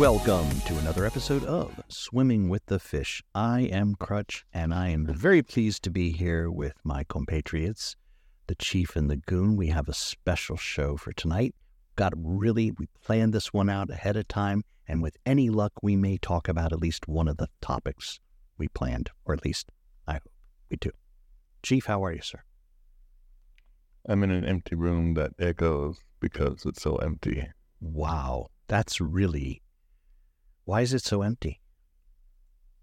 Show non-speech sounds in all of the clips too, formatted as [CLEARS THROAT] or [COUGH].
welcome to another episode of Swimming with the Fish. I am Crutch, and I am very pleased to be here with my compatriots, the Chief and the Goon. We have a special show for tonight. Got really, we planned this one out ahead of time, and with any luck, we may talk about at least one of the topics we planned, or at least I hope we do. Chief, how are you, sir? I'm in an empty room that echoes because it's so empty. Wow, that's really. Why is it so empty?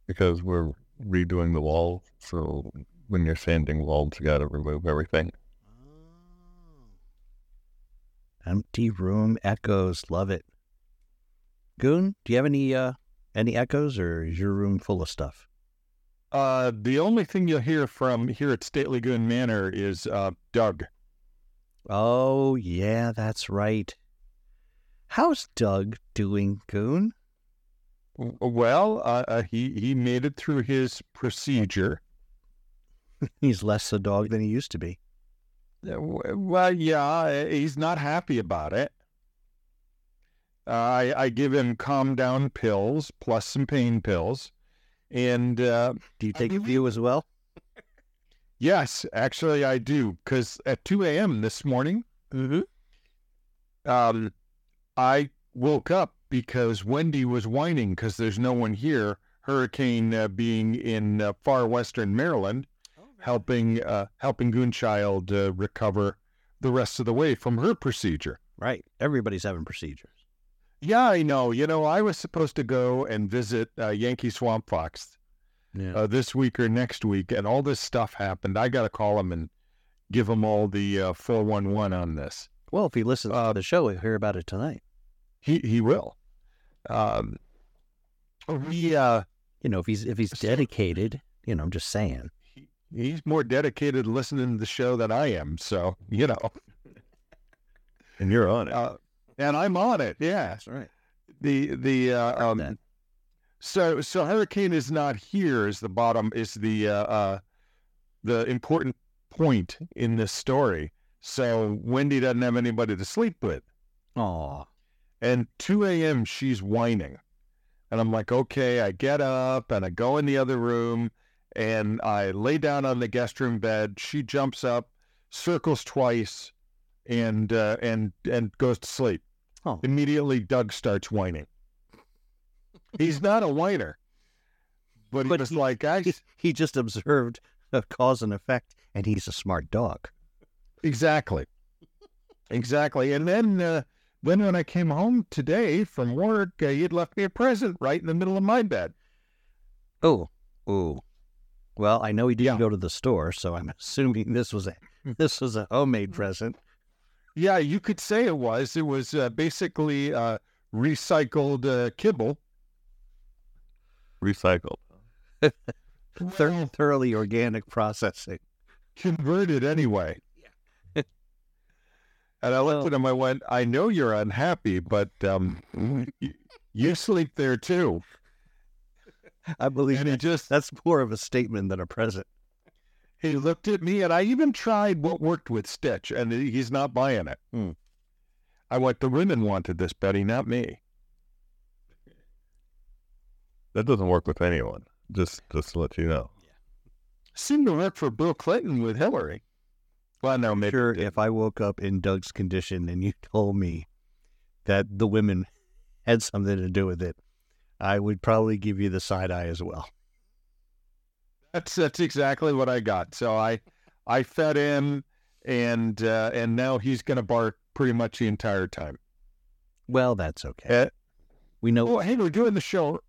Because we're redoing the walls. So when you're sanding walls, you got to remove everything. Empty room echoes. Love it. Goon, do you have any uh any echoes, or is your room full of stuff? Uh, the only thing you'll hear from here at Stately Goon Manor is uh, Doug. Oh yeah, that's right. How's Doug doing, Goon? Well, uh, uh, he he made it through his procedure. He's less a dog than he used to be. Uh, Well, yeah, he's not happy about it. Uh, I I give him calm down pills plus some pain pills, and uh, Do you take a view as well? yes, actually I do. Because at two a.m. this morning, Mm-hmm. um, I woke up because Wendy was whining because there's no one here. Hurricane uh, being in uh, far western Maryland, helping uh, helping Goonchild uh, recover the rest of the way from her procedure. Right. Everybody's having procedures. Yeah, I know. You know, I was supposed to go and visit uh, Yankee Swamp Fox Yeah. uh, this week or next week, and all this stuff happened. I got to call him and give him all the uh, 411 on this. well, if he listens uh, to the show, he'll hear about it tonight. He he will. Um, we uh, You know, if he's if he's dedicated, you know, I'm just saying. he, he's more dedicated to listening to the show than I am. So you know, [LAUGHS] And you're on it. uh, and I'm on it. Yeah. That's right. The the uh, um, that. so so Hurricane is not here. Is the bottom is the uh, uh, the important point in this story. So Wendy doesn't have anybody to sleep with, Aw. And 2 a.m. she's whining, and I'm like, okay. I get up and I go in the other room, and I lay down on the guest room bed. She jumps up, circles twice, and uh, and and goes to sleep. Oh. Immediately, Doug starts whining. He's not a whiner, but he But was he- like, I He, he just observed a cause and effect, and he's a smart dog. exactly, exactly. And then, uh, then when I came home today from work, uh, he had left me a present right in the middle of my bed. Oh, oh. Well, I know he didn't Yeah. go to the store, so I'm [LAUGHS] assuming this was a this was a homemade present. Yeah, you could say it was. It was uh, basically uh, recycled uh, kibble. Recycled. [LAUGHS] Thor- thoroughly organic processing. converted anyway. And I looked Well- at him. I went, "I know you're unhappy, but um, you, you sleep there too." I believe And he that- just that's more of a statement than a present. he looked at me, and I even tried what worked with Stitch, and he's not buying it. Hmm. I went, "The women wanted this, Betty, not me." That doesn't work with anyone. Just just to let you know. Seemed to work for Bill Clinton with Hillary. Well, no, maybe. Sure, if I woke up in Doug's condition and you [LAUGHS] told me that the women [LAUGHS] had something to do with it, I would probably give you the side eye as well. That's that's exactly what I got. So I I fed him, and uh, and now he's going to bark pretty much the entire time. Well, that's okay. Uh, We know oh, hey, we're doing the show.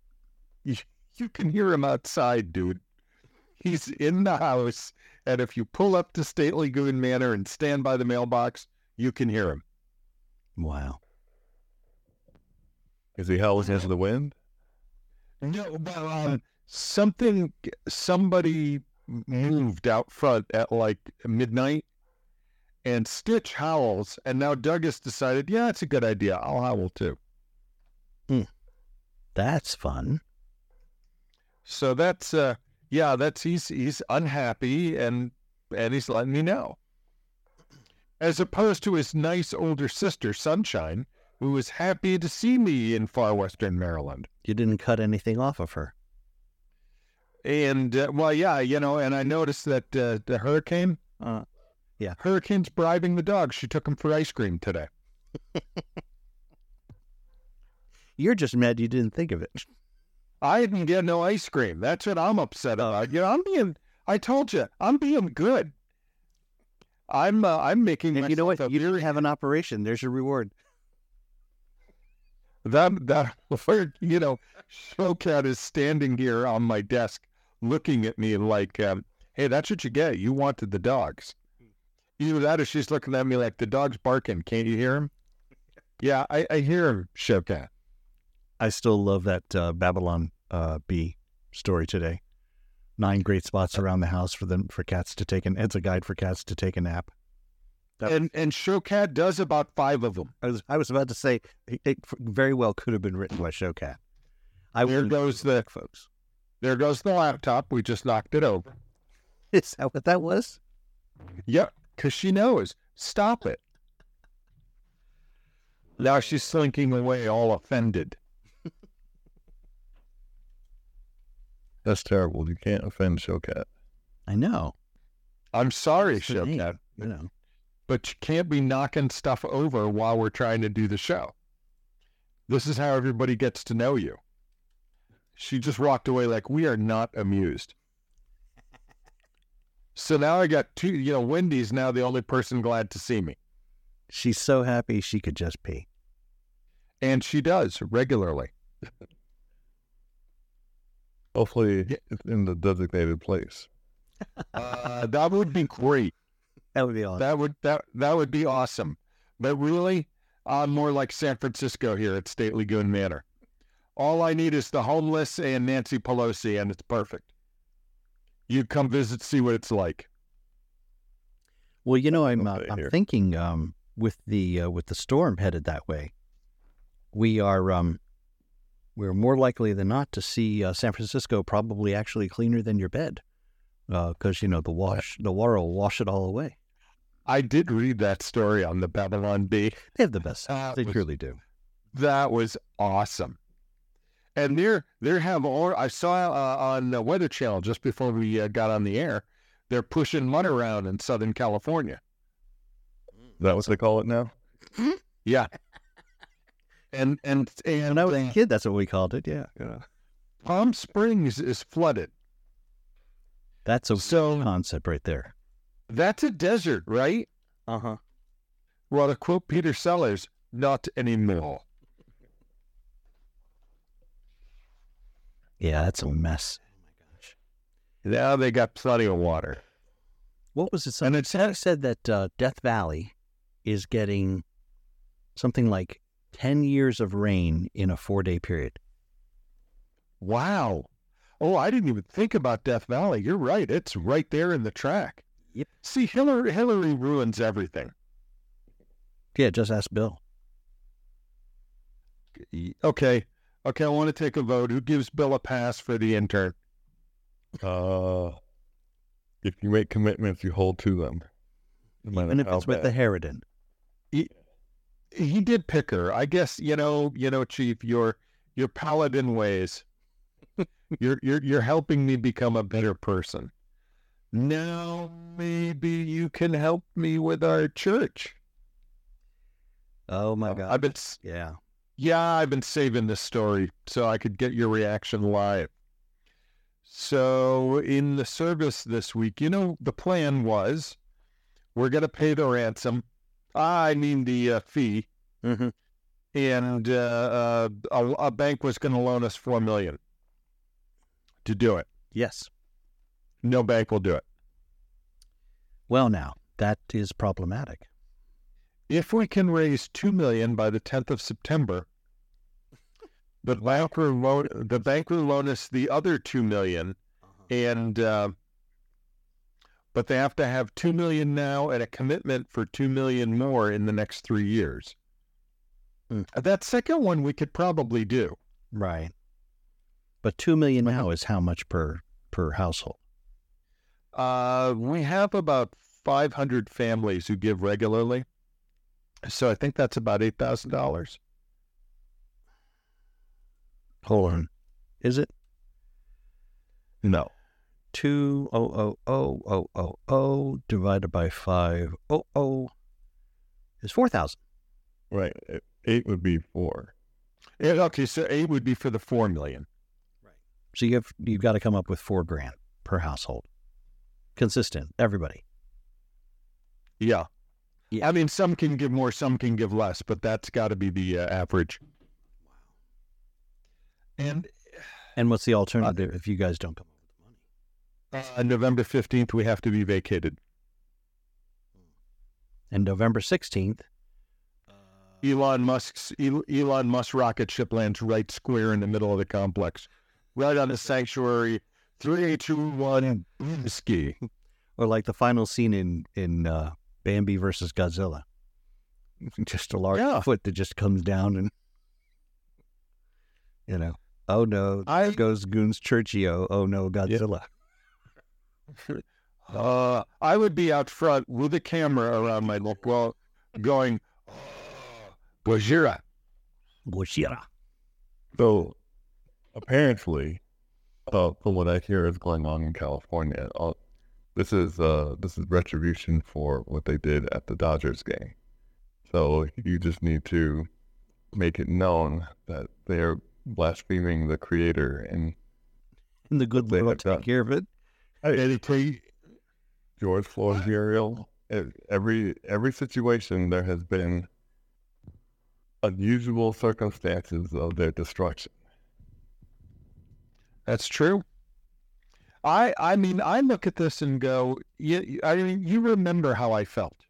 You, you can hear him outside, dude. He's in the house, and if you pull up to Stately Goon Manor and stand by the mailbox, you can hear him. Wow. Is he howling into the wind? No, but um, something, somebody moved out front at like midnight, and Stitch howls, and now Doug has decided, yeah, it's a good idea. I'll howl too. That's fun. So that's uh, yeah, that's he's he's unhappy, and and he's letting me know. As opposed to his nice older sister, Sunshine, who was happy to see me in far western Maryland. You didn't cut anything off of her. And uh, well, yeah, you know, and I noticed that uh, the hurricane, Uh, yeah, hurricane's bribing the dog. She took him for ice cream today. [LAUGHS] you're just mad you didn't think of it. I didn't get no ice cream. That's what I'm upset about. You know, I'm being. I told you, I'm being good. I'm. Uh, I'm making. And you know what? You didn't have an operation. There's your reward. That that where you know, Showcat is standing here on my desk, looking at me like, um, "Hey, that's what you get. You wanted the dogs." Either that, or she's looking at me like the dog's barking. Can't you hear him? Yeah, I, I hear him, Showcat. I still love that uh, Babylon uh, bee story today. Nine great spots around the house for them for cats to take an. It's a guide for cats to take a nap. That- And and Showcat does about five of them. I was I was about to say it, it very well could have been written by Showcat. I There goes the folks. there goes the laptop. We just knocked it over. [LAUGHS] Is that what that was? Yep, because she knows. Stop it. Now she's slinking away, all offended. That's terrible. You can't offend Showcat. I know. I'm sorry, It's the Showcat, You know. but you can't be knocking stuff over while we're trying to do the show. This is how everybody gets to know you. She just walked away like we are not amused. So now I got two. You know, Wendy's now the only person glad to see me, She's so happy she could just pee. and she does regularly. [LAUGHS] Hopefully, Yeah. in the designated place. Uh, that would be great. That would be awesome. That would that that would be awesome. But really, I'm more like San Francisco here at Stately Goon Manor. All I need is the homeless and Nancy Pelosi, and it's perfect. You come visit, see what it's like. well, you know, I'm uh, I'm thinking um, with the uh, with the storm headed that way, we are um, we're more likely than not to see uh, San Francisco probably actually cleaner than your bed, because you know the wash the water will wash it all away. I did read that story on the Babylon Bee. They have the best. That they was- truly do. That was awesome. And they're have all I saw uh, on the Weather Channel just before we uh, got on the air. They're pushing mud around in Southern California. Is that what they call it now? Yeah. And and and When I was a kid, that's what we called it. Yeah, yeah. Palm Springs is flooded. That's a So concept right there. that's a desert, right? Uh huh. Well, to quote Peter Sellers, not anymore. Yeah, that's a mess. Oh my gosh. Now they got plenty of water. What was it? And Something it's said, said that uh, Death Valley is getting something like ten years of rain in a four-day period. wow. Oh, I didn't even think about Death Valley. You're right. It's right there in the track. Yep. See, Hillary Hillary ruins everything. Yeah, just ask Bill. Okay. Okay, I want to take a vote. Who gives Bill a pass for the intern? Uh, if you make commitments, you hold to them. No Even if how it's with the bad. Harridan. He did pick her. I guess, you know, you know, Chief, your your paladin ways. you're you're you're helping me become a better person. Now maybe you can help me with our church. Oh my God. I've been yeah. Yeah, I've been saving this story so I could get your reaction live. So, in the service this week, you know, the plan was we're going to pay the ransom. I mean, the uh, fee. Mm-hmm. And uh, uh, a, a bank was going to loan us 4 million to do it. Yes. No bank will do it. Well, now that is problematic. If we can raise 2 million by the 10th of September, the bank will loan, the bank will loan us the other $2 million and uh, but they have to have two million now and a commitment for two million more in the next three years. Hmm. That second one we could probably do. Right. But two million now is how much per per household? Uh, we have about five hundred families who give regularly, so I think that's about eight thousand dollars. Hold on. Is it No. Two oh oh oh oh oh oh divided by five oh oh is four thousand. Right. Eight would be four. Yeah, okay, so eight would be for the four million. Right. So you have you've got to come up with four grand per household. Consistent, everybody. Yeah. Yeah. I mean, some can give more, some can give less, but that's got to be the uh, average. And And what's the alternative if you guys don't come up with the money? Uh, November 15th, we have to be vacated. And November sixteenth, Elon Musk's Elon Musk rocket ship lands right square in the middle of the complex, right on the sanctuary. Three, two, one, ski. or like the final scene in in uh, Bambi versus Godzilla, [LAUGHS] just a large Yeah. foot that just comes down and you know, oh no, I- goes Goons Churchio. Oh no, Godzilla. [LAUGHS] Uh, I would be out front with a camera around my neck, well, going, oh, Gojira. So apparently, uh, from what I hear is going on in California, uh, this is uh, this is retribution for what they did at the Dodgers game. So you just need to make it known that they're blaspheming the creator and And the good They Lord will take done. care of it. And it take- George Floyd burial. e- Every every situation there has been unusual circumstances of their destruction. That's true. I I mean I look at this and go, you, I mean you remember how I felt.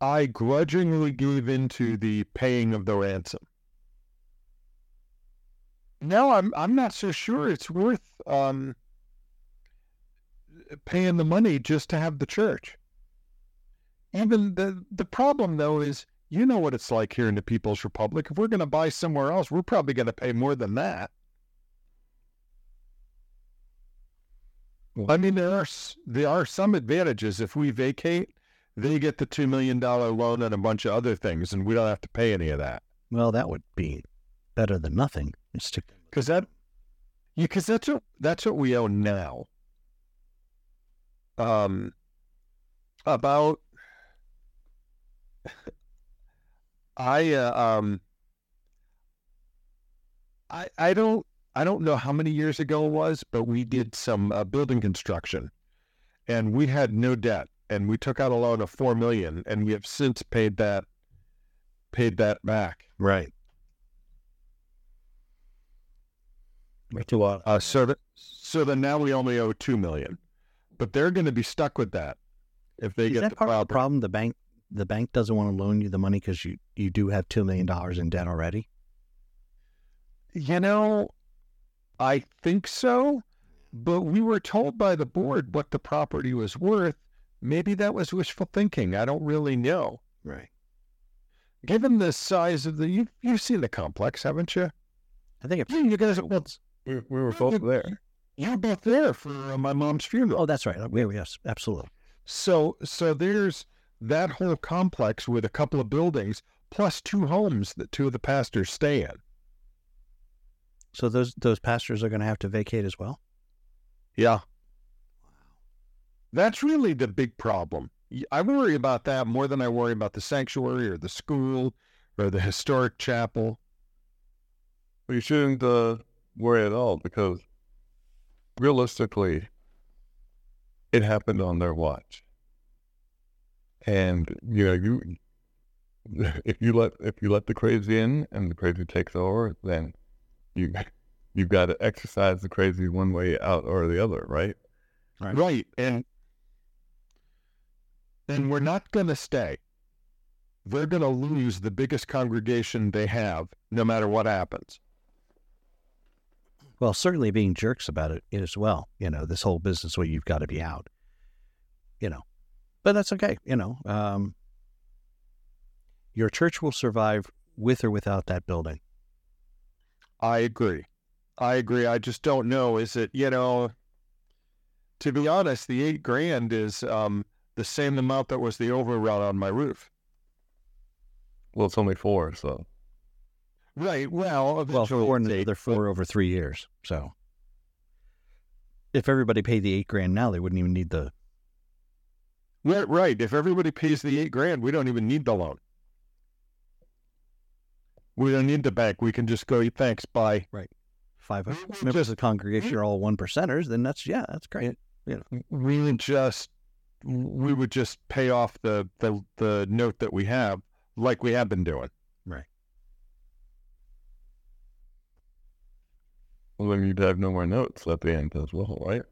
I grudgingly gave into the paying of the ransom. Now I'm I'm not so sure it's worth um paying the money just to have the church. Even the the problem though is you know what it's like here in the People's Republic. If we're going to buy somewhere else, we're probably going to pay more than that. I mean, there are there are some advantages. If we vacate, they get the two million dollar loan and a bunch of other things, and we don't have to pay any of that. Well, that would be better than nothing. Because that, yeah, because that's what that's what we own now. Um, about I uh, um I I don't I don't know how many years ago it was, but we did some uh, building construction, and we had no debt, and we took out a loan of four million, and we have since paid that paid that back. right. That's a lot. Uh, so that so then now we only owe two million, but they're going to be stuck with that if they Is get that the part of the problem? The bank, the bank doesn't want to loan you the money because you you do have two million dollars in debt already. You know, I think so, but we were told by the board what the property was worth. Maybe that was wishful thinking. I don't really know. Right. Given the size of the, you, you've seen the complex, haven't you? I think it. Yeah, you guys, well, We, we were both there. You were both there for uh, my mom's funeral. Oh, that's right. Yeah, yes, absolutely. So, so there's that whole complex with a couple of buildings plus two homes that two of the pastors stay in. So those those pastors are going to have to vacate as well. Yeah. That's really the big problem. I worry about that more than I worry about the sanctuary or the school or the historic chapel. Well, you shouldn't uh, worry at all because realistically, it happened on their watch. And you know, you [LAUGHS] if you let if you let the crazy in and the crazy takes over, then you [LAUGHS] you've got to exercise the crazy one way out or the other, right? Right. Right. And and we're not going to stay. They're going to lose the biggest congregation they have no matter what happens. Well, certainly being jerks about it as well. You know, this whole business where you've got to be out. You know, but that's okay. You know, um, your church will survive with or without that building. I agree. I agree. I just don't know. Is it, you know, to be honest, the eight grand is um, the same amount that was the overrun on my roof. Well, it's only four, so Right. Well, Well, eventually four and another four over three years. So if everybody paid the eight grand now, they wouldn't even need the. Right, right. If everybody pays the eight grand, we don't even need the loan. We don't need the bank. We can just go, thanks, bye. Five We members just- of the congregation are all one percenters, then that's yeah, that's great. We would just, we would just pay off the, the, the note that we have like we have been doing. Well, then you'd have no more notes at the end as well, right?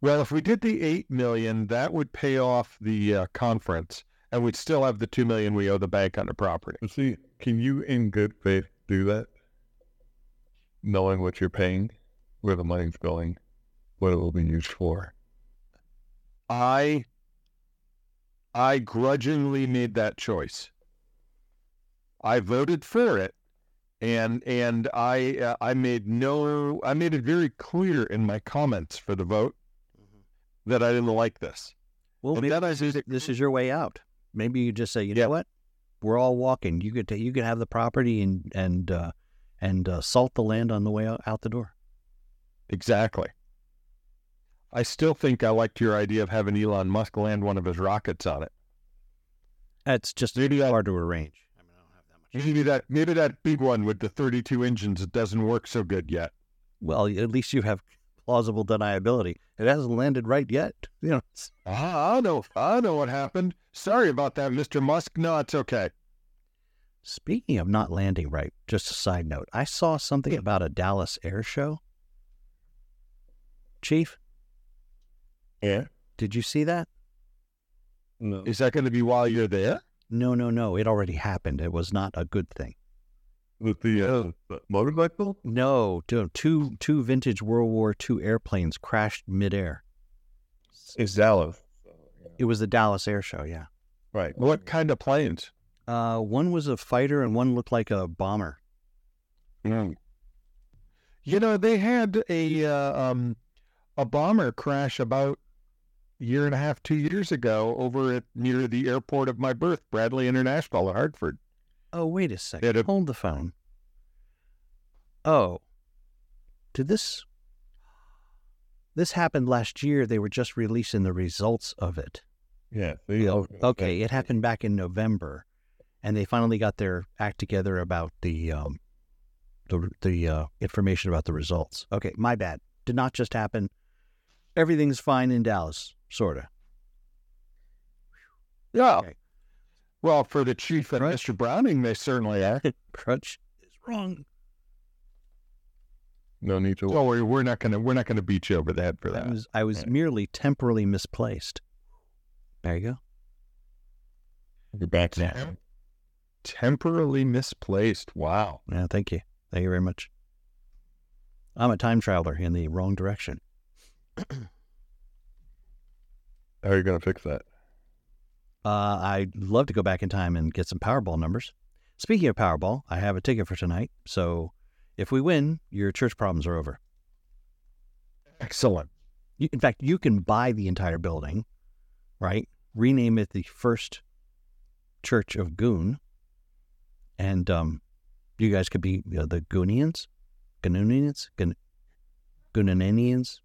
Well, if we did the eight million, that would pay off the uh, conference, and we'd still have the two million we owe the bank on the property. See, can you in good faith do that? Knowing what you're paying, where the money's going, what it will be used for. I, I grudgingly made that choice. I voted for it, and and I uh, I made no I made it very clear in my comments for the vote that I didn't like this. Well, And maybe I this is, this is your way out. Maybe you just say, you Yeah. know what, we're all walking. You could you could have the property and and uh, and uh, salt the land on the way out, out the door. Exactly. I still think I liked your idea of having Elon Musk land one of his rockets on it. That's just Maybe hard to arrange. Maybe that maybe that big one with the 32 engines that doesn't work so good yet. Well, at least you have plausible deniability. It hasn't landed right yet. [LAUGHS] You know, it's- Ah, I know, I know what happened. Sorry about that, Mr. Musk. No, it's okay. Speaking of not landing right, just a side note, I saw something about a Dallas air show. Chief, Yeah. did you see that? No. Is that going to be while you're there? No, no, no. It already happened. It was not a good thing. With the, uh, the motorcycle? No, two two two vintage World War II airplanes crashed midair. It's Dallas. It was the Dallas Air Show, yeah. Right. What kind of planes? Uh, one was a fighter and one looked like a bomber. You know, they had a uh, um a bomber crash about a year and a half, two years ago over at near the airport of my birth, Bradley International in Hartford. Oh, wait a second. It- Hold the phone. Oh, did this? This happened last year. They were just releasing the results of it. Yeah. Oh, okay. okay, it happened back in November, and they finally got their act together about the um, the the uh, information about the results. Okay, my bad. Did not just happen. Everything's fine in Dallas, sorta. Yeah. Okay. Well, for the chief and Right. Mr. Browning, they certainly are. [LAUGHS] Crutch is wrong. No need to. So we're, we're not gonna we're not gonna beat you over the head for I that. was I was Yeah. merely temporally misplaced. There you go. You're back Yeah. now. Temporarily misplaced. Wow. Yeah, thank you. Thank you very much. I'm a time traveler in the wrong direction. [CLEARS THROAT] How are you going to fix that? Uh, I'd love to go back in time and get some Powerball numbers. Speaking of Powerball, I have a ticket for tonight. So if we win, your church problems are over. Excellent. You, in fact, you can buy the entire building, right? Rename it the First Church of Goon, and um, you guys could be you know, the Goonians, Goonians, Goon, Goonanians.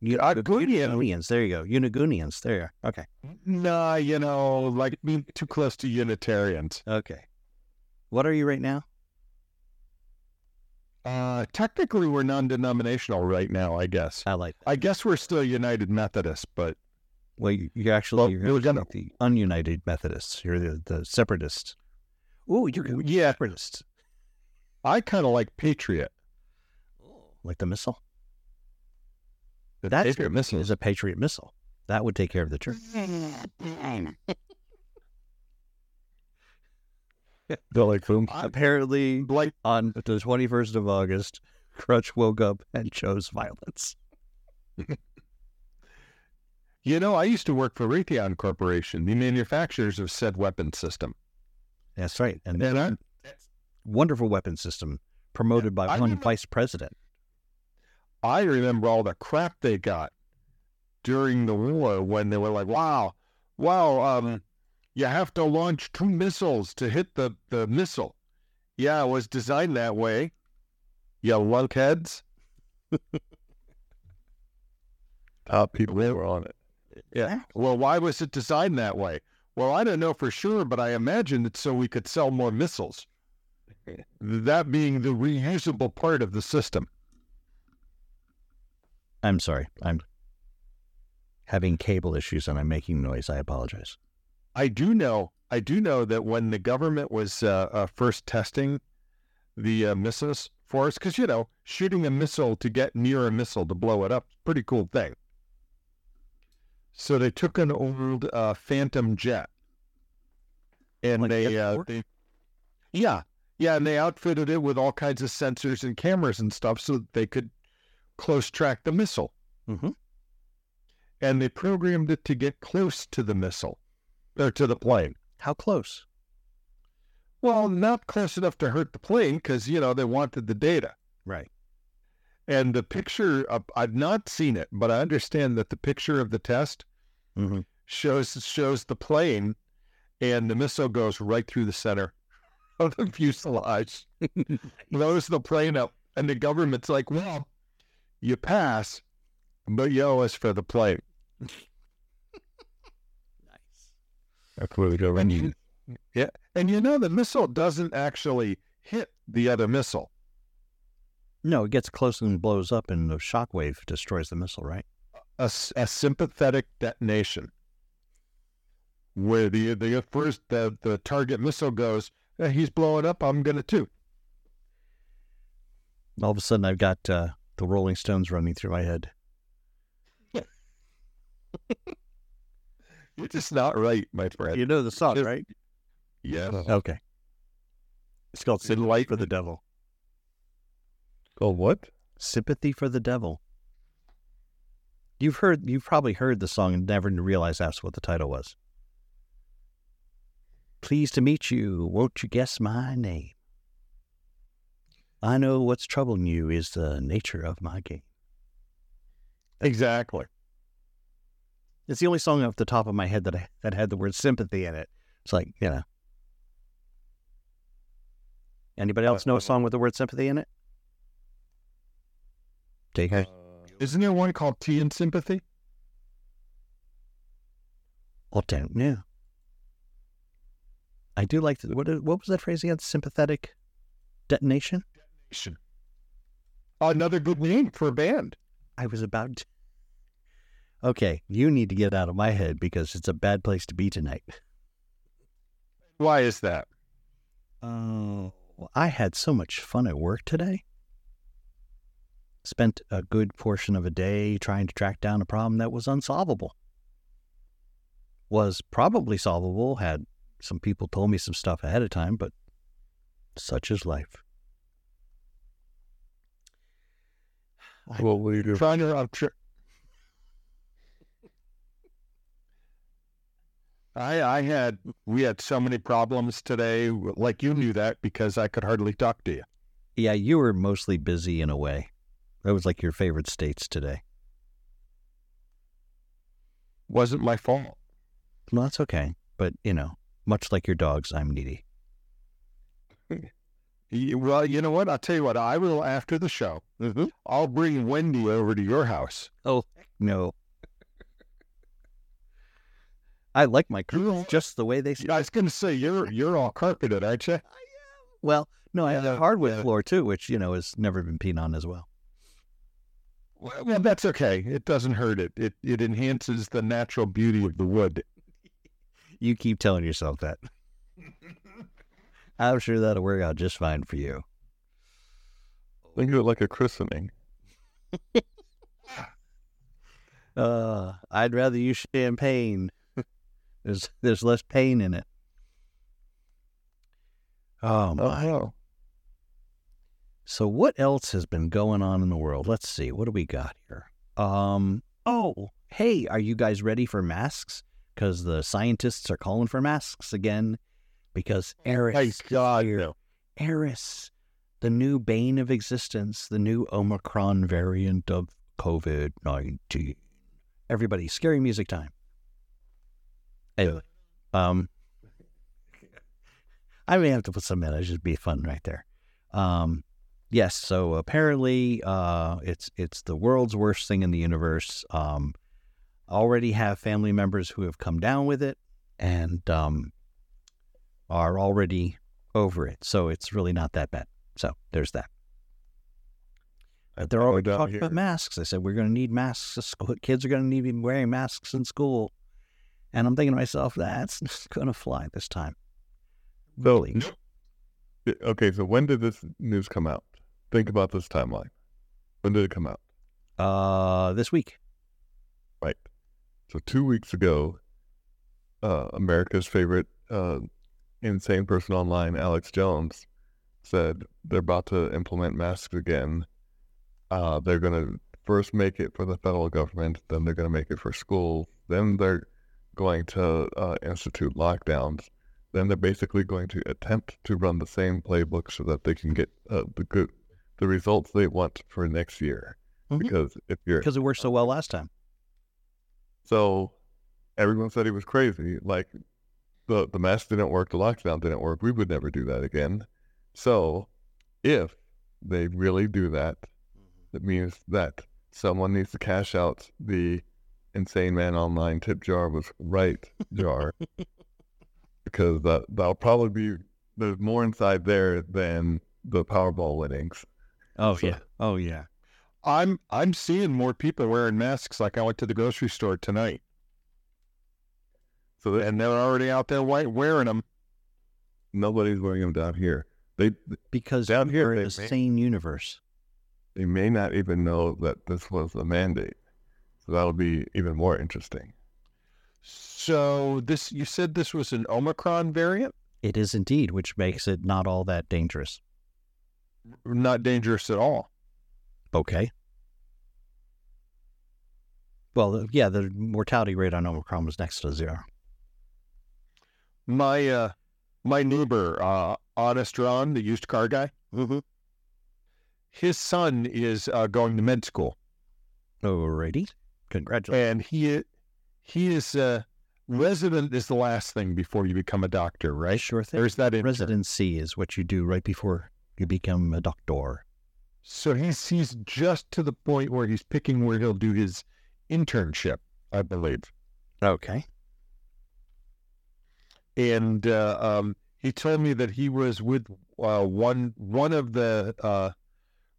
You, Uh. Unigunians. There you go. Unigunians. There you are. Okay. Nah, you know, like being too close to Unitarians. Okay. What are you right now? Uh, technically, we're non-denominational right now. I guess. I like that. I guess we're still United Methodists, but Well, you- you're actually Well, you're gonna- the ununited Methodists. You're the, the separatists. Ooh, you're yeah, separatists. I kind of like Patriot. Like the missile. The That's Patriot missile. is a Patriot missile. That would take care of the church. They're boom. Apparently, like on the 21st of August, Crutch woke up and chose violence. you know, I used to work for Raytheon Corporation, the manufacturers of said weapon system. That's right. And And I, wonderful weapon system promoted by I one remember- vice president. I remember all the crap they got during the war when they were like, "Wow, wow, um, you have to launch two missiles to hit the, the missile. Yeah, it was designed that way. You lunkheads. [LAUGHS] Top people were on it. Yeah. Well, why was it designed that way? Well, I don't know for sure, but I imagine it's so we could sell more missiles. [LAUGHS] that being the reusable part of the system. I'm sorry. I'm having cable issues and I'm making noise. I apologize. I do know. I do know that when the government was uh, uh, first testing the uh, missiles for us, because you know, shooting a missile to get near a missile to blow it up, pretty cool thing. So they took an old uh, Phantom jet, and Like they, uh, they, yeah, yeah, and they outfitted it with all kinds of sensors and cameras and stuff, so that they could close track the missile. Mhm. And they programmed it to get close to the missile, or to the plane. How close? Well, not close enough to hurt the plane because, you know, they wanted the data. Right. And the picture, of, I've not seen it, but I understand that the picture of the test Mm-hmm. shows shows the plane and the missile goes right through the center [LAUGHS] of the fuselage, [LAUGHS] blows the plane up. And the government's like, well, you pass, but you owe us for the plane. Nice. That's where the And you, yeah. And you know, the missile doesn't actually hit the other missile. No, it gets close and blows up, and the shockwave destroys the missile, right? A, a sympathetic detonation where the the first the, the target missile goes "Eh, he's blowing up i'm gonna too All of a sudden, I've got uh, the Rolling Stones running through my head. you're just not right my friend You know the song, Just- right? yes uh-huh. Okay. It's called Sympathy for the Devil. Oh, what? Sympathy for the Devil. You've heard, you've probably heard the song and never realized that's what the title was. Pleased to meet you. Won't you guess my name? I know what's troubling you is the nature of my game. exactly It's the only song off the top of my head that I, that had the word sympathy in it. It's like you know. Anybody else know a song with the word sympathy in it? Take Uh, isn't there one called tea and sympathy I don't know. I do like the, what. What was that phrase again? Sympathetic detonation. Another good name for a band I was about. To... Okay, you need to get out of my head because it's a bad place to be tonight. why is that Oh, well, I had so much fun at work today. Spent a good portion of a day trying to track down a problem that was unsolvable. Was probably solvable had some people told me some stuff ahead of time, but such is life. What will you do? trying to I'm tr- I I had we had so many problems today like you hmm. knew that because I could hardly talk to you Yeah, you were mostly busy in a way. That was like your favorite states today. wasn't my fault Well, that's okay. But, you know, much like your dogs, I'm needy. Well, you know what? I'll tell you what. I will after the show. Mm-hmm. I'll bring Wendy over to your house. Oh, no. I like my You're just the way they Yeah, I was going to say you're you're all carpeted, aren't you? Well, no, I have a hardwood yeah. floor too, which, you know, has never been peed on as well. Well, well, that's okay. It doesn't hurt it. It it enhances the natural beauty of the wood. [LAUGHS] You keep telling yourself that. [LAUGHS] I'm sure that'll work out just fine for you. Think of it like a christening. [LAUGHS] Uh, I'd rather use champagne. [LAUGHS] there's there's less pain in it. Oh my. Oh, So what else has been going on in the world? Let's see. What do we got here? Um. Oh, hey, are you guys ready for masks? Because the scientists are calling for masks again. Because Eris, is God, no. Eris, the new bane of existence, the new Omicron variant of COVID nineteen. Everybody, scary music time. Anyway, um, I may have to put some in. It'd just be fun right there. Um, yes. So apparently, uh, it's it's the world's worst thing in the universe. Um, already have family members who have come down with it and um, are already over it. So it's really not that bad. So there's that. But they're already talking here. about masks. They said we're going to need masks. [LAUGHS] Kids are going to need to be wearing masks in school. And I'm thinking to myself, that's [LAUGHS] going to fly this time. So, Really? okay, so when did this news come out? Think about this timeline. When did it come out? Uh, this week. Right. So two weeks ago, uh, America's favorite uh, insane person online, Alex Jones, said they're about to implement masks again. Uh, they're going to first make it for the federal government, then they're going to make it for schools, then they're going to uh, institute lockdowns. Then they're basically going to attempt to run the same playbook so that they can get uh, the good, the results they want for next year. Mhm. Because if you're Because it worked so well last time. so everyone said he was crazy. Like the the mask didn't work, the lockdown didn't work. We would never do that again. So if they really do that, mm-hmm. it means that someone needs to cash out the insane man online tip jar was right jar [LAUGHS] because that that'll probably be there's more inside there than the Powerball winnings. Oh, So- yeah. Oh, yeah. I'm I'm seeing more people wearing masks. Like I went to the grocery store tonight, So that and they're already out there white wearing them. nobody's wearing them down here. They Because Down here, we're in the may- same universe. they may not even know that this was a mandate. So that'll be even more interesting. So this you said this was an Omicron variant, It is indeed, which makes it not all that dangerous. not dangerous at all. Okay. Well, uh, yeah, the mortality rate on Omicron was next to zero. My uh, my neighbor, uh, Honest Ron, the used car guy, Mm-hmm. his son is uh, going to med school, Alrighty. Congratulations. and he he is uh, resident is the last thing before you become a doctor, right? Sure thing. There's that intern. Residency is what you do right before you become a doctor. So he's he's just to the point where he's picking where he'll do his internship, I believe. Okay. And uh, um, he told me that he was with uh, one one of the uh,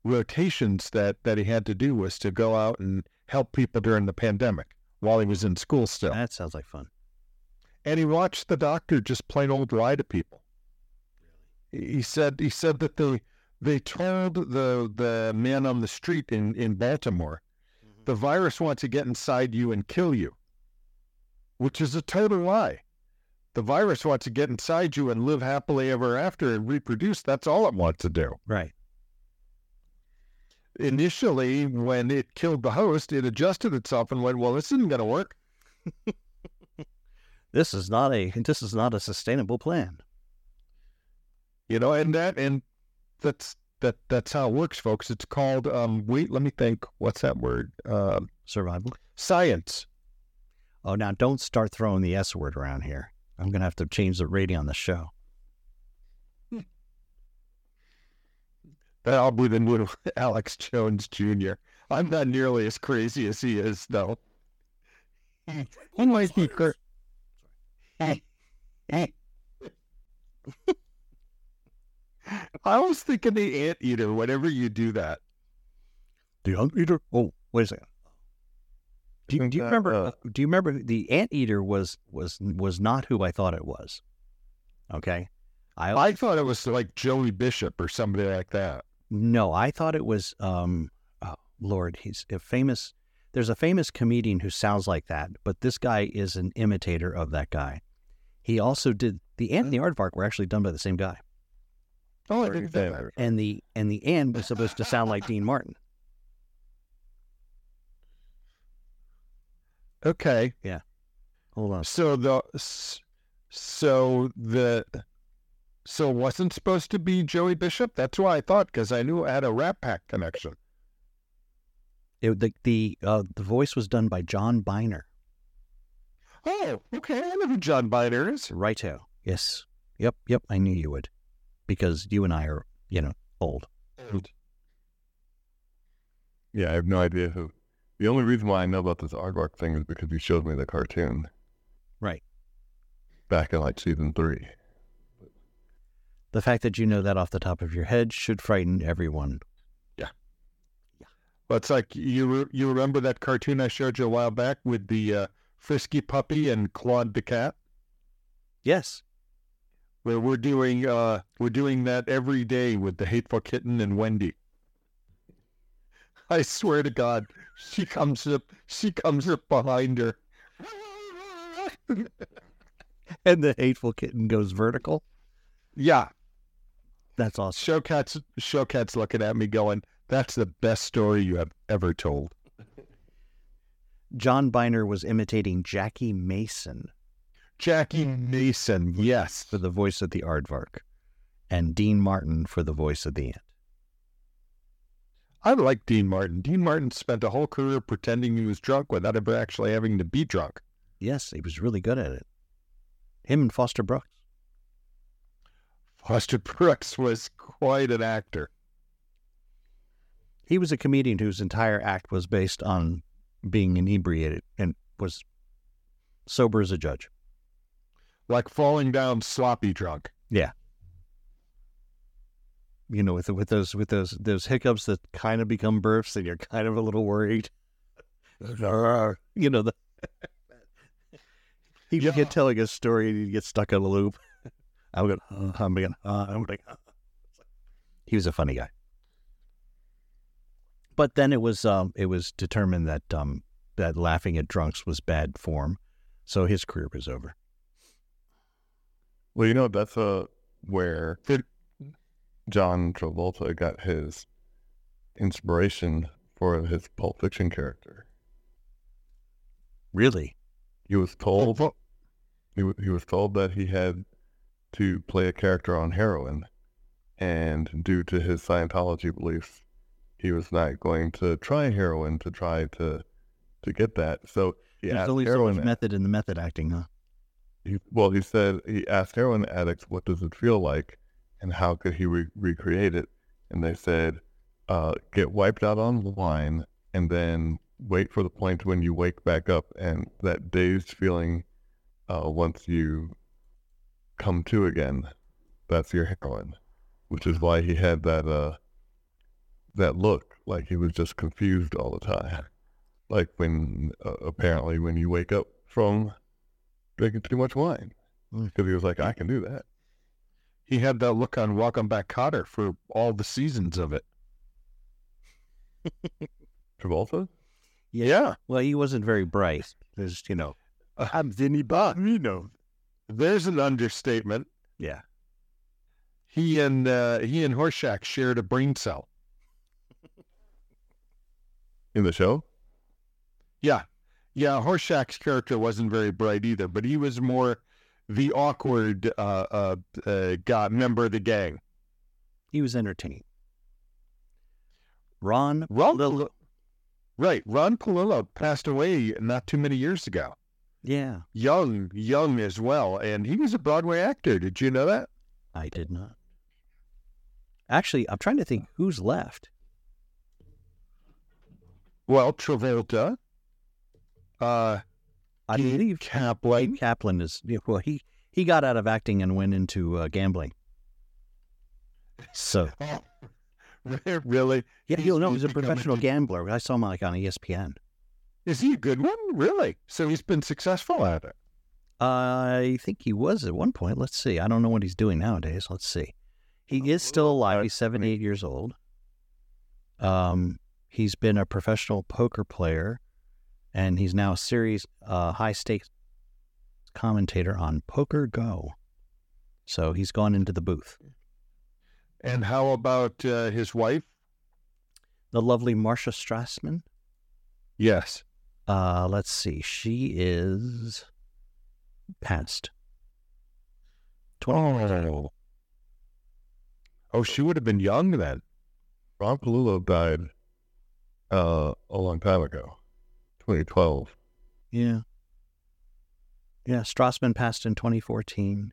rotations that that he had to do was to go out and help people during the pandemic while he was in school still. That sounds like fun. And he watched the doctor just plain old lie to people. He said he said that they they told the the man on the street in in Baltimore the virus wants to get inside you and kill you, which is a total lie. The virus wants to get inside you and live happily ever after and reproduce. That's all it wants to do. Right. Initially, when it killed the host, it adjusted itself and went, "Well, this isn't going to work." [LAUGHS] This is not a this is not a sustainable plan. You know, and that and that's that that's how it works, folks. It's called um. Wait, let me think. What's that word? Um, Survival. science. Oh, now don't start throwing the S word around here. I'm gonna have to change the rating on the show. That'll be the new [LAUGHS] Alex Jones Jr. I'm not nearly as crazy as he is, though. He might be cur- I was thinking the anteater whenever you do that. The anteater. Oh, wait a second. Do you, do you remember? uh, uh, do you remember the anteater was was was not who I thought it was? Okay, I, I thought it was like Joey Bishop or somebody like that. no, I thought it was. Um, oh, Lord, he's a famous. There's a famous comedian who sounds like that, but this guy is an imitator of that guy. He also did the ant and the aardvark were actually done by the same guy, Oh, I didn't know that. and the and the ant was supposed to sound like Dean Martin. Okay. Yeah. Hold on. So the so the so it wasn't supposed to be Joey Bishop. That's why I thought because I knew it had a Rat Pack connection. It, the the uh, the voice was done by John Byner. Oh, okay. I know who John Byner is. Righto. Yes. Yep, yep, I knew you would. Because you and I are, you know, old. Yeah, I have no idea who. The only reason why I know about this aardvark thing is because you showed me the cartoon Right. back in like season three. The fact that you know that off the top of your head should frighten everyone. Yeah. Yeah. Well, it's like you re- you remember that cartoon I showed you a while back with the uh, frisky puppy and Claude the cat. Yes. Where we're doing uh, we're doing that every day with the hateful kitten and Wendy. I swear to God, she comes up she comes up behind her. [LAUGHS] And the hateful kitten goes vertical. yeah, That's awesome. Showcat's Showcat's looking at me going, "That's the best story you have ever told." [LAUGHS] John Byner was imitating Jackie Mason Jackie mm. Mason, yes. for the voice of the aardvark, and Dean Martin for the voice of the ant. I like Dean Martin. Dean Martin spent a whole career pretending he was drunk without ever actually having to be drunk. Yes, he was really good at it. Him and Foster Brooks. Foster [LAUGHS] Brooks was quite an actor. He was a comedian whose entire act was based on being inebriated and was sober as a judge. Like falling down sloppy drunk. You know, with with those with those those hiccups that kind of become burps, and you're kind of a little worried. [LAUGHS] You know the. [LAUGHS] He would Yeah. get telling a story and he'd get stuck on a loop. [LAUGHS] I'm going, uh, I'm going, uh, I'm going. Uh. He was a funny guy. But then it was um, it was determined that um, that laughing at drunks was bad form, so his career was over. Well, you know, that's uh, where John Travolta got his inspiration for his Pulp Fiction character. Really? He was told he, he was told that he had to play a character on heroin, and due to his Scientology beliefs, he was not going to try heroin to try to to get that. So he There's asked only so heroin much method in the method acting, huh? he, well, he said he asked heroin addicts, "What does it feel like?" And how could he re- recreate it? And they said, uh, "Get wiped out on wine, and then wait for the point when you wake back up, and that dazed feeling uh, once you come to again, that's your heroin." Which is why he had that uh, that look, like he was just confused all the time, like when uh, apparently when you wake up from drinking too much wine because he was like, I can do that. He had that look on Welcome Back Kotter for all the seasons of it. [LAUGHS] Travolta? Yeah. Well, he wasn't very bright. There's, you know, I'm Vinny Buck. You know, there's an understatement. yeah. He and uh, he and Horshack shared a brain cell. In the show? Yeah. Yeah, Horshack's character wasn't very bright either, but he was more the awkward uh, uh, uh, guy, member of the gang. He was entertaining. Ron, Ron Lil- Palillo- right. Ron Palillo passed away not too many years ago. yeah, Young, young as well. And he was a Broadway actor. Did you know that? I did not. Actually, I'm trying to think who's left. Well, Travolta, uh, I Gabe believe Kaplan. Gabe Kaplan is yeah, well. He he got out of acting and went into uh, gambling. So [LAUGHS] really? yeah, He's- you know, he's he's a professional gambler. I saw him like on ESPN. Is he a good one? Really? So he's been successful at it. I think he was at one point. Let's see. I don't know what he's doing nowadays. Let's see. He is still alive. He's 78 years old. Um, he's been a professional poker player, and he's now a series uh, high stakes commentator on PokerGO. So he's gone into the booth. And how about uh, his wife? The lovely Marcia Strassman. Yes. Uh, let's see. She is past. 20, Oh. Oh, she would have been young then. Ron Palillo died uh, a long time ago, 2012. Yeah. Yeah, Strassman passed in 2014.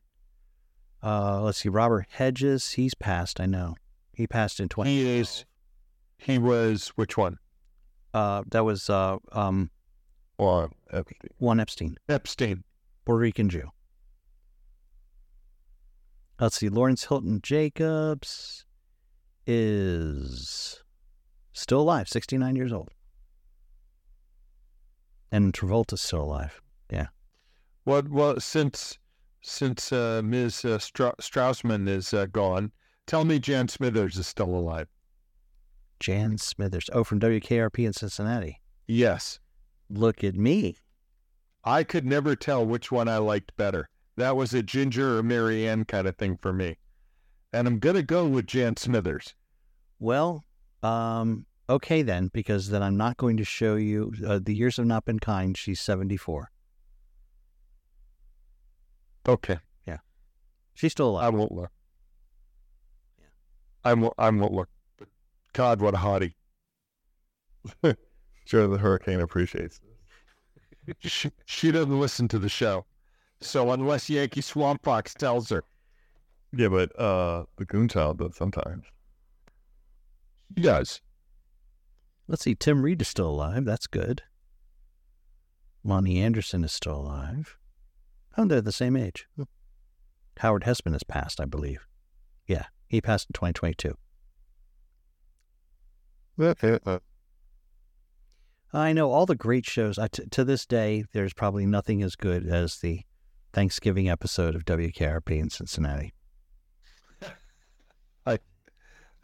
Uh, let's see, Robert Hegyes. He's passed. I know. He passed in twenty. He is. He was which one? Uh, that was uh, um, Juan Epstein. Juan Epstein, Epstein. Puerto Rican Jew. Let's see, Lawrence Hilton Jacobs is still alive, 69 years old. And Travolta's still alive. Yeah. Well, well, since since uh, Ms. Uh, Stra- Straussman is uh, gone, tell me Jan Smithers is still alive. Jan Smithers. Oh, from WKRP in Cincinnati. Yes, Look at me. I could never tell which one I liked better. That was a Ginger or Mary Ann kind of thing for me, and I'm gonna go with Jan Smithers. Well, um, okay then, because then I'm not going to show you. Uh, the years have not been kind. She's 74. Okay, Yeah. She's still alive. I won't look. Yeah. I won't. I won't look. But God, what a hottie! [LAUGHS] Sure, the hurricane appreciates this. she, she doesn't listen to the show, so unless Yankee Swamp Fox tells her, Yeah, but uh, the Goonchild does sometimes. she does. Let's see. Tim Reid is still alive. That's good. Loni Anderson is still alive. Oh, they're the same age. Hmm. Howard Hesseman has passed, I believe. Yeah, he passed in 2022. [LAUGHS] I know all the great shows. I t- to this day, there's probably nothing as good as the Thanksgiving episode of WKRP in Cincinnati. [LAUGHS] I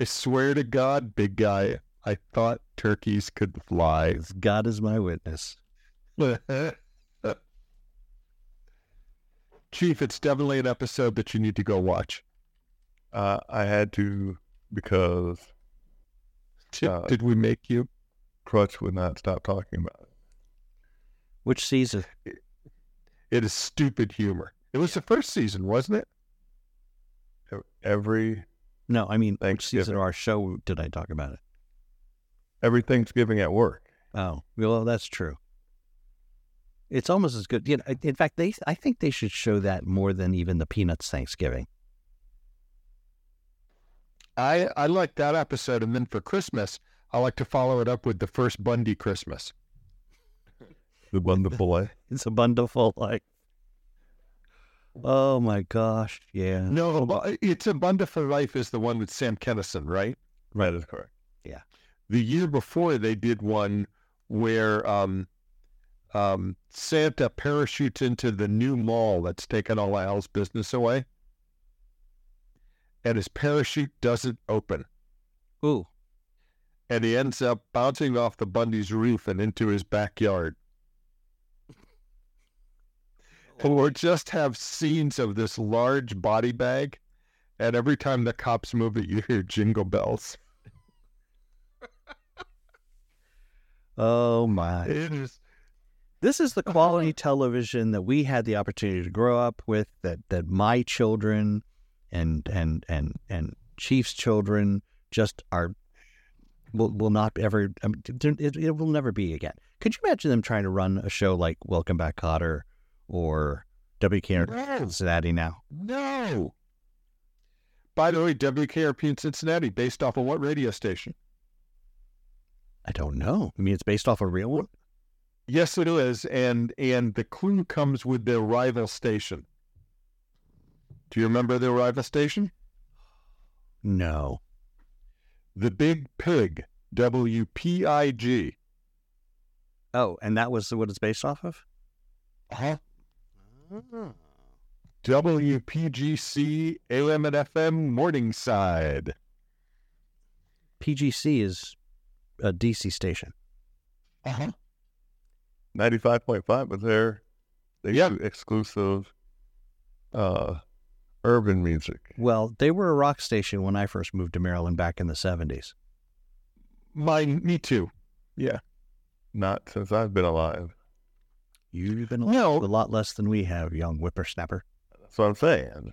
swear to God, big guy, I thought turkeys could fly. God is my witness. [LAUGHS] Chief, it's definitely an episode that you need to go watch. Uh, I had to because Did, Uh, did we make you? Crutch would not stop talking about it. Which season? It is stupid humor. It was the first season, wasn't it? Every No, I mean, which season of our show did I talk about it? Every Thanksgiving at work. Oh, well, that's true. It's almost as good. You know, in fact, they I think they should show that more than even the Peanuts Thanksgiving. I I like that episode, and then for Christmas, I like to follow it up with the first Bundy Christmas. The wonderful life. [LAUGHS] It's a wonderful life. Oh my gosh! Yeah. No, it's a Bundyful Life is the one with Sam Kinison, right? right? That is correct. The year before, they did one where um, um, Santa parachutes into the new mall that's taken all Al's business away, and his parachute doesn't open, Ooh. and he ends up bouncing off the Bundy's roof and into his backyard. Or just have scenes of this large body bag, and every time the cops move it, you hear jingle bells. Oh my! Is This is the [LAUGHS] uh-huh. quality television that we had the opportunity to grow up with. That that my children and and and and Chief's children just are will will not ever. I mean, it, it will never be again. Could you imagine them trying to run a show like Welcome Back, Kotter or WKR No. Cincinnati now? No. By the way, WKRP in Cincinnati, based off of what radio station? I don't know. I mean, it's based off a real one. Yes, it is, and and the clue comes with their rival station. Do you remember their rival station? No. The Big Pig, WPIG. Oh, and that was what it's based off of. Huh? WPGC AM and FM Morningside. PGC is a DC station. Uh-huh. 95.5 was there. They Yeah. do exclusive uh, urban music. Well, they were a rock station when I first moved to Maryland back in the 70s. Mine, me too. Yeah. Not since I've been alive. You've been No. a lot less than we have, young whippersnapper. That's what I'm saying.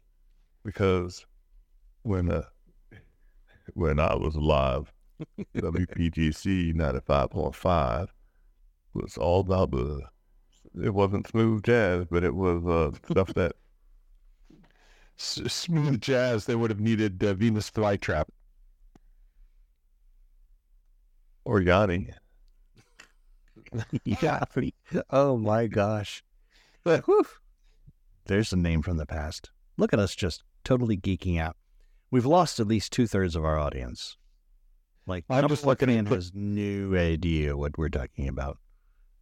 Because when uh, when I was alive, WPGC 95.5 was all about the. It wasn't smooth jazz, but it was uh, stuff that [LAUGHS] s- smooth jazz, they would have needed uh, Venus flytrap. Or Yanni. [LAUGHS] yeah. Oh my gosh. Whew. There's a name from the past. Look at us just totally geeking out. We've lost at least two thirds of our audience. Like I'm just looking fan at- has no idea what we're talking about.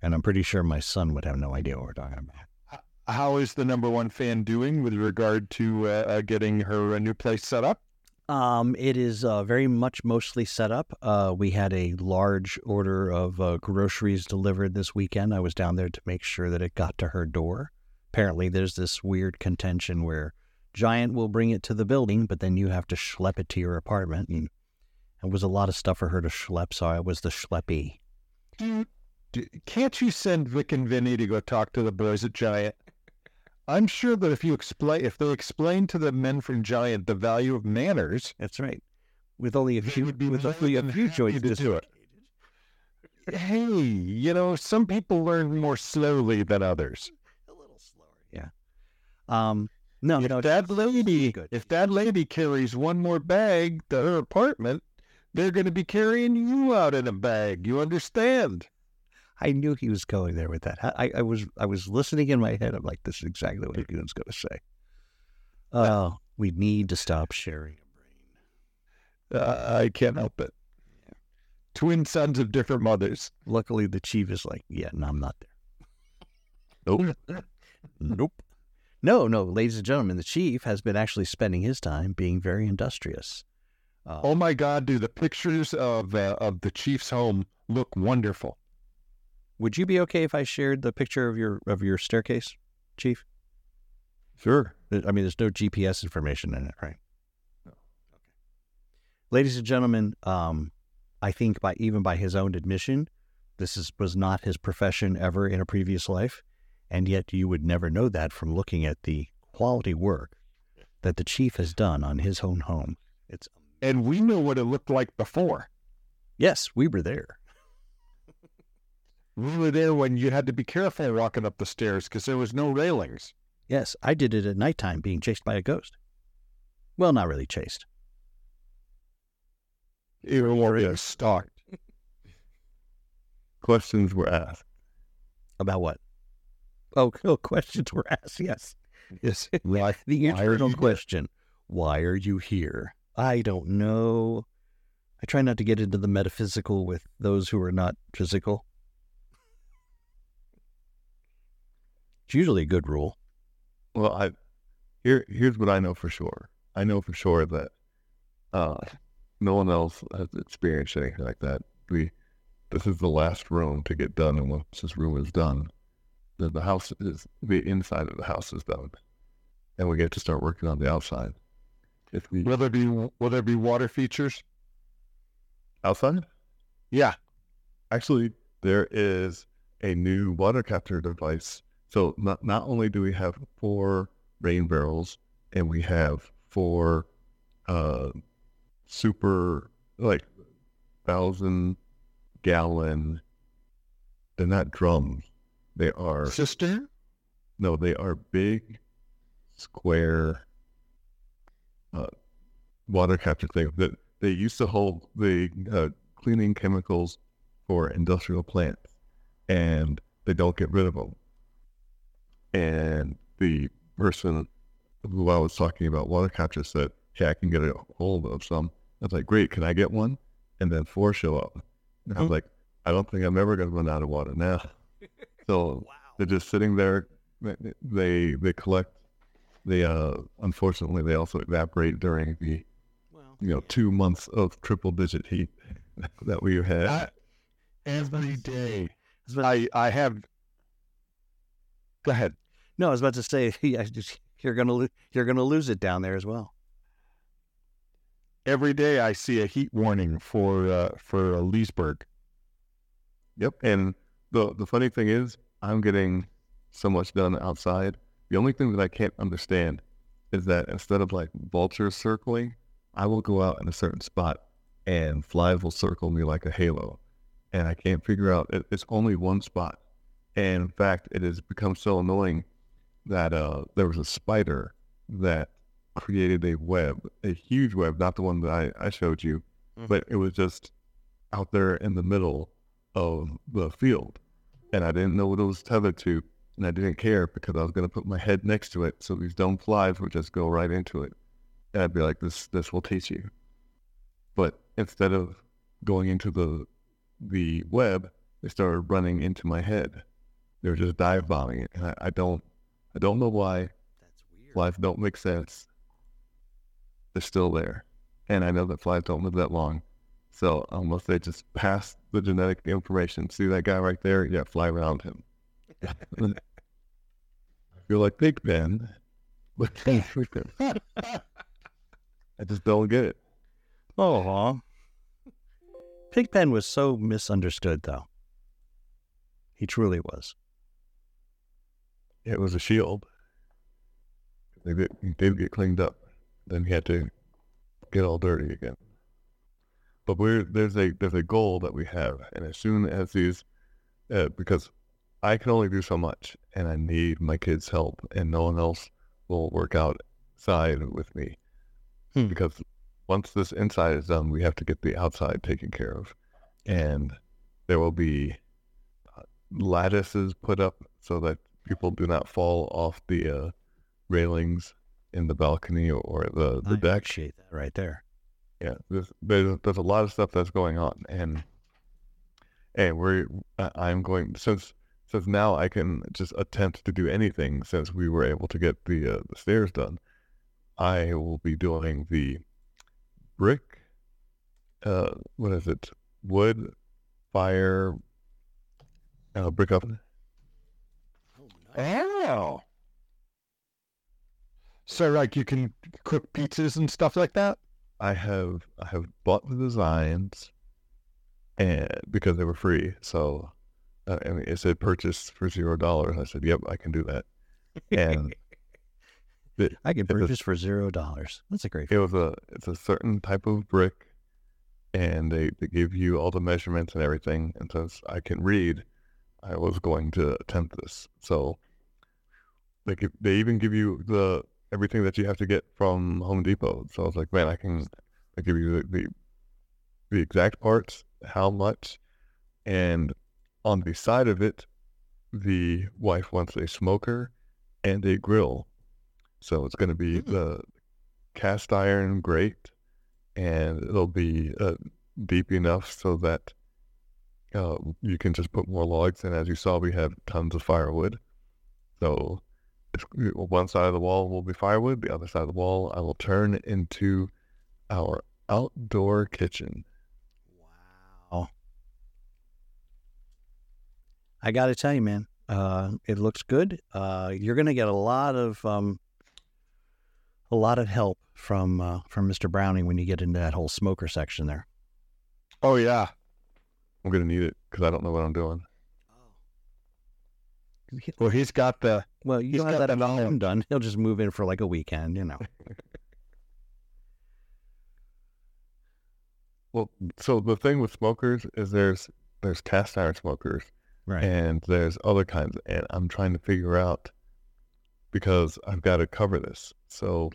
And I'm pretty sure my son would have no idea what we're talking about. How is the number one fan doing with regard to uh, uh, getting her a new place set up? Um, it is uh, very much mostly set up. Uh, we had a large order of uh, groceries delivered this weekend. I was down there to make sure that it got to her door. Apparently, there's this weird contention where Giant will bring it to the building, but then you have to schlep it to your apartment. And it was a lot of stuff for her to schlep, so I was the schleppy. Do, do, can't you send Vic and Vinny to go talk to the boys at Giant? I'm sure that if you explain, if they explain to the men from Giant the value of manners, That's right. With only a few, would be with only a few choices to do it. hey, you know, some people learn more slowly than others. A little slower. Yeah. Um. No, if no. that lady, good. if that lady carries one more bag to her apartment, they're going to be carrying you out in a bag. You understand? I knew he was going there with that. I, I was I was listening in my head. I'm like, this is exactly what was going to say. Oh, we need to stop sharing a brain. Uh, I can't help it. Twin sons of different mothers. Luckily, the chief is like, yeah, no, I'm not there. Nope. [LAUGHS] Nope. No, no, ladies and gentlemen, the chief has been actually spending his time being very industrious. Uh, Oh my God, do the pictures of uh, of the chief's home look wonderful? Would you be okay if I shared the picture of your of your staircase, chief? Sure. I mean, there's no GPS information in it, right? Okay. Ladies and gentlemen, um, I think by even by his own admission, this is was not his profession ever in a previous life, and yet you would never know that from looking at the quality work that the chief has done on his own home. It's And we know what it looked like before. yes, we were there. We were there when you had to be careful walking up the stairs because there was no railings. Yes, I did it at nighttime, being chased by a ghost. Well, not really chased. You were being stalked. Questions were asked. About what? Oh, [LAUGHS] oh questions were asked. Yes. Yes. [LAUGHS] Why? The Why are internal you question Why are you here? I don't know. I try not to get into the metaphysical with those who are not physical. It's usually a good rule. Well, I here here's what I know for sure. I know for sure that uh, no one else has experienced anything like that. We this is the last room to get done, and once this room is done, then the house is the inside of the house is done, and we get to start working on the outside. If we Will there be will there be water features? outside, Yeah. actually, there is a new water capture device. So not not only do we have four rain barrels, and we have four uh, super like thousand gallon. They're not drums. They are Sister? no. They are big, square uh, water capture things that they used to hold the uh, cleaning chemicals for industrial plants, and they don't get rid of them. And the person who I was talking about water capture said, "Hey, I can get a hold of some." I was like, "Great, can I get one?" And then four show up. And I was like, "I don't think I'm ever going to run out of water now." [LAUGHS] So they're just sitting there. They, they collect. They uh, unfortunately they also evaporate during the Well, you know two months of triple digit heat [LAUGHS] that we had. I, every day. I I have. Go ahead. no, I was about to say [LAUGHS] you're gonna lo- you're gonna lose it down there as well. Every day I see a heat warning for uh, for uh, Leesburg. Yep. And the the funny thing is, I'm getting so much done outside. The only thing that I can't understand is that instead of like vultures circling, I will go out in a certain spot and flies will circle me like a halo. And I can't figure out it, it's only one spot. And in fact, it has become so annoying that uh, there was a spider that created a web, a huge web, not the one that I, I showed you, Mhm. but it was just out there in the middle of the field. And I didn't know what it was tethered to. And I didn't care because I was going to put my head next to it. So these dumb flies would just go right into it. And I'd be like, this, this will teach you. But instead of going into the, the web, they started running into my head. They were just dive bombing it. And I, I don't, I don't know why That's weird. flies don't make sense. They're still there. And I know that flies don't live that long. So um, unless they just pass the genetic information, see that guy right there? Yeah, fly around him. [LAUGHS] Feel like Pigpen. but I just don't get it. Oh, huh. Pigpen was so misunderstood, though. He truly was. It was a shield. They did, he did get cleaned up. Then he had to get all dirty again. But we're there's a there's a goal that we have, and as soon as these, uh, because I can only do so much, and I need my kids' help, and no one else will work outside with me, Hmm. because once this inside is done, we have to get the outside taken care of, and there will be uh, lattices put up so that people do not fall off the uh, railings in the balcony or the, the I deck. appreciate that right there. Yeah, there's, there's there's a lot of stuff that's going on, and and we're I'm going since since now I can just attempt to do anything since we were able to get the uh, the stairs done. I will be doing the brick. Uh, what is it? Wood, fire, uh, brick oven. Oh. So like you can cook pizzas and stuff like that? I have I have bought the designs, and because they were free, so uh, mean, it said purchase for zero dollars. I said, "Yep, I can do that." And [LAUGHS] I can It purchase for zero dollars. That's a great. it was a it's a certain type of brick, and they they give you all the measurements and everything. And since I can read, I was going to attempt this. So they give, they even give you the everything that you have to get from Home Depot. So I was like, man, I can I give you the, the the exact parts, how much, and on the side of it, the wife wants a smoker and a grill. So it's going to be Mm. the cast iron grate, and it'll be uh, deep enough so that uh, you can just put more logs. And as you saw, we have tons of firewood. So one side of the wall will be firewood. The other side of the wall I will turn into our outdoor kitchen. I got to tell you, man, uh, it looks good. Uh, you're going to get a lot of um, a lot of help from uh, from Mr. Browning when you get into that whole smoker section there. Oh yeah. I'm gonna need it because I don't know what I'm doing. Well, he's got the Well, you don't have got that knowledge. done. He'll just move in for like a weekend, you know. [LAUGHS] Well, so the thing with smokers is there's there's cast iron smokers Right. and there's other kinds, and I'm trying to figure out because I've got to cover this. So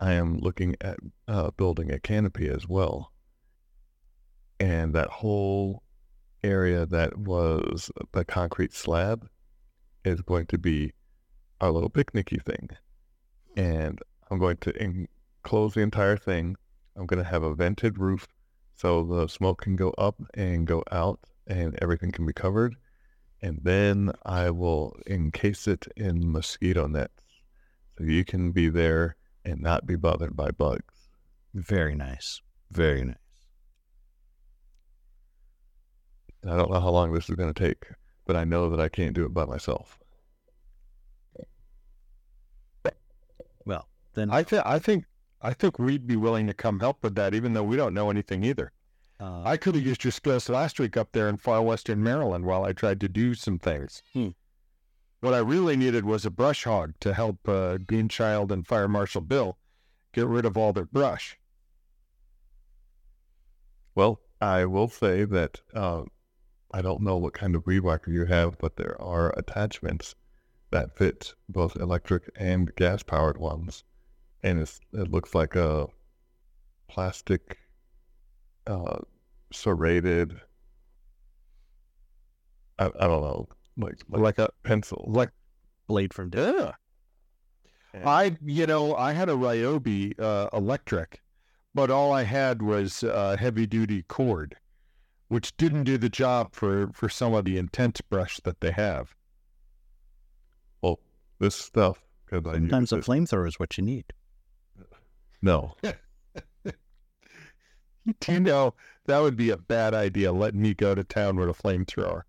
I am looking at uh, building a canopy as well, and that whole area that was the concrete slab is going to be our little picnicky thing, and I'm going to enclose the entire thing. I'm going to have a vented roof so the smoke can go up and go out and everything can be covered. And then I will encase it in mosquito nets so you can be there and not be bothered by bugs. Very nice. Very nice. And I don't know how long this is going to take, but I know that I can't do it by myself. Well, then I think I think I think we'd be willing to come help with that, even though we don't know anything either. Uh, I could have used your skills last week up there in far western Maryland while I tried to do some things. Hmm. What I really needed was a brush hog to help uh, Greenchild and Fire Marshal Bill get rid of all their brush. Well, I will say that uh, I don't know what kind of weed whacker you have, but there are attachments that fit both electric and gas powered ones and it's it looks like a plastic, uh, serrated. I, I don't know, like like, Like a pencil. like Blade from Death. yeah. And- I you know I had a Ryobi uh, electric, but all I had was uh, heavy duty cord, which didn't do the job for for some of the intense brush that they have. well, this stuff because I use Sometimes a flamethrower is what you need. no. [LAUGHS] [LAUGHS] You know that would be a bad idea. Letting me go to town with a flamethrower.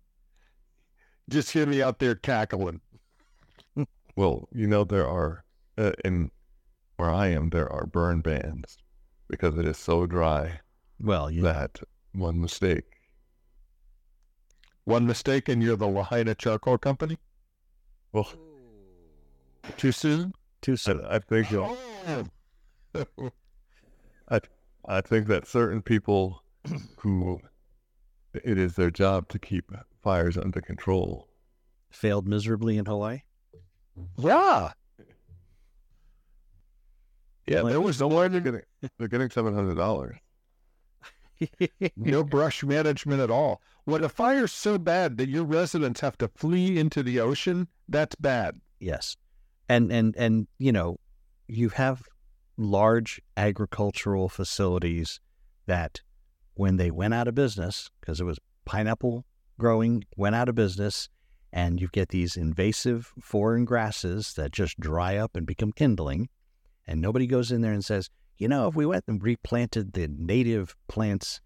Just hear me out there cackling. [LAUGHS] Well, you know there are uh, in where I am there are burn bans because it is so dry Well, you that one mistake. One mistake, and you're the Lahaina Charcoal Company. Well, Too soon. too soon. I think you'll- Oh. [LAUGHS] I think that certain people who it is their job to keep fires under control. Failed miserably in Hawaii. Yeah. Yeah, Well, there was no They're one, getting [LAUGHS] they're getting seven hundred dollars. [LAUGHS] no brush management at all. When a fire's so bad that your residents have to flee into the ocean, that's bad. Yes. And and and you know, you have large agricultural facilities that when they went out of business because it was pineapple growing went out of business and you get these invasive foreign grasses that just dry up and become kindling and nobody goes in there and says, "You know, if we went and replanted the native plants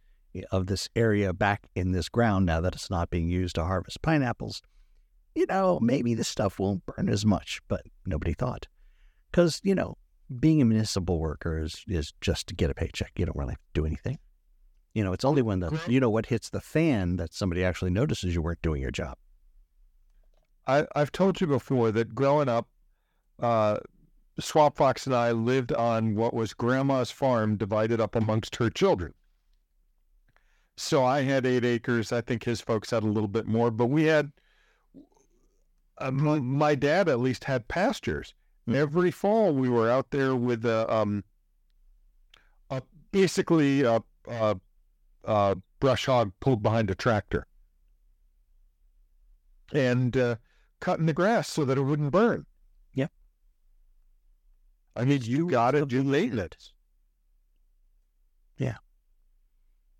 of this area back in this ground now that it's not being used to harvest pineapples, you know, maybe this stuff won't burn as much, but nobody thought. Because, you know, being a municipal worker is, is just to get a paycheck. You don't really have to do anything. You know, it's only when the, you know, what hits the fan that somebody actually notices you weren't doing your job. I, I've told you before that growing up, uh, Swamp Fox and I lived on what was Grandma's farm divided up amongst her children. So I had eight acres. I think his folks had a little bit more, but we had, uh, my dad at least had pastures. Hmm. Every fall we were out there with a, um, a basically a, a, a brush hog pulled behind a tractor. And uh, cutting the grass so that it wouldn't burn. Yep. I mean, you got it, you laid it.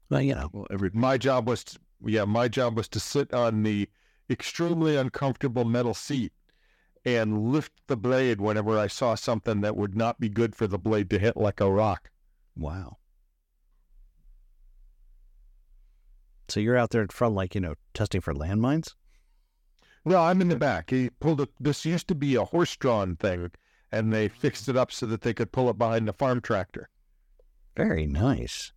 Well, you know, Well, every My job was, to, yeah, my job was to sit on the extremely uncomfortable metal seat and lift the blade whenever I saw something that would not be good for the blade to hit like a rock. wow. So you're out there in front, like, you know, testing for landmines? No, I'm in the back. He pulled it. This used to be a horse-drawn thing, and they oh. fixed it up so that they could pull it behind the farm tractor. Very nice.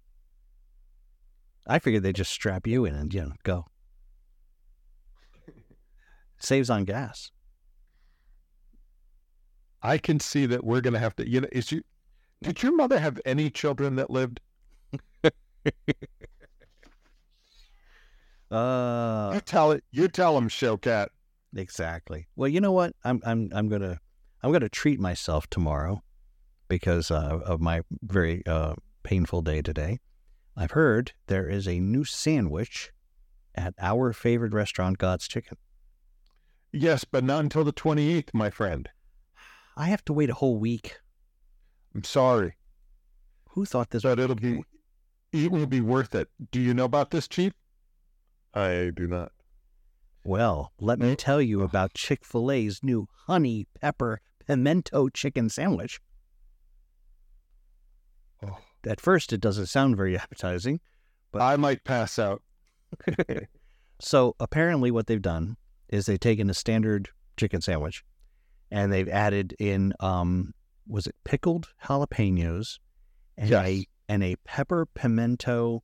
I figured they'd just strap you in and, you know, go. [LAUGHS] Saves on gas. I can see that we're going to have to. You know, is you? Did your mother have any children that lived? [LAUGHS] Uh, You tell it. You tell them, Showcat. Exactly. Well, you know what? I'm I'm I'm gonna I'm gonna treat myself tomorrow because uh, of my very uh, painful day today. I've heard there is a new sandwich at our favorite restaurant, God's Chicken. Yes, but not until the 28th, my friend. I have to wait a whole week. I'm sorry, Who thought this? but it'll be. It will be worth it. Do you know about this, Chief? I do not. Well, let me tell you about Chick Fil A's new honey pepper pimento chicken sandwich. Oh. At first, it doesn't sound very appetizing. But- I might pass out. [LAUGHS] So apparently, what they've done is they've taken a standard chicken sandwich, and they've added in um, was it pickled jalapenos, and Yes. a and a pepper pimento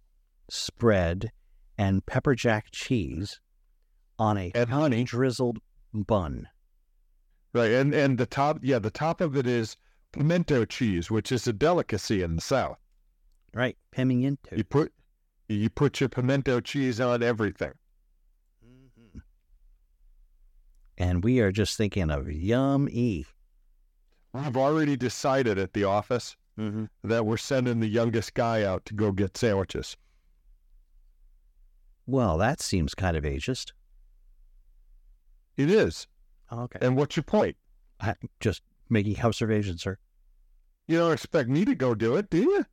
spread, and pepper jack cheese on a And honey. drizzled bun. Right, and and the top, yeah, the top of it is pimento cheese, which is a delicacy in the South. Right, pimiento. You put you put your pimento cheese on everything. And we are just thinking of yum e. we've already decided at the office Mm-hmm. that we're sending the youngest guy out to go get sandwiches. Well, that seems kind of ageist. It is. Okay. And what's your point? I'm just making observations, sir. You don't expect me to go do it, do you?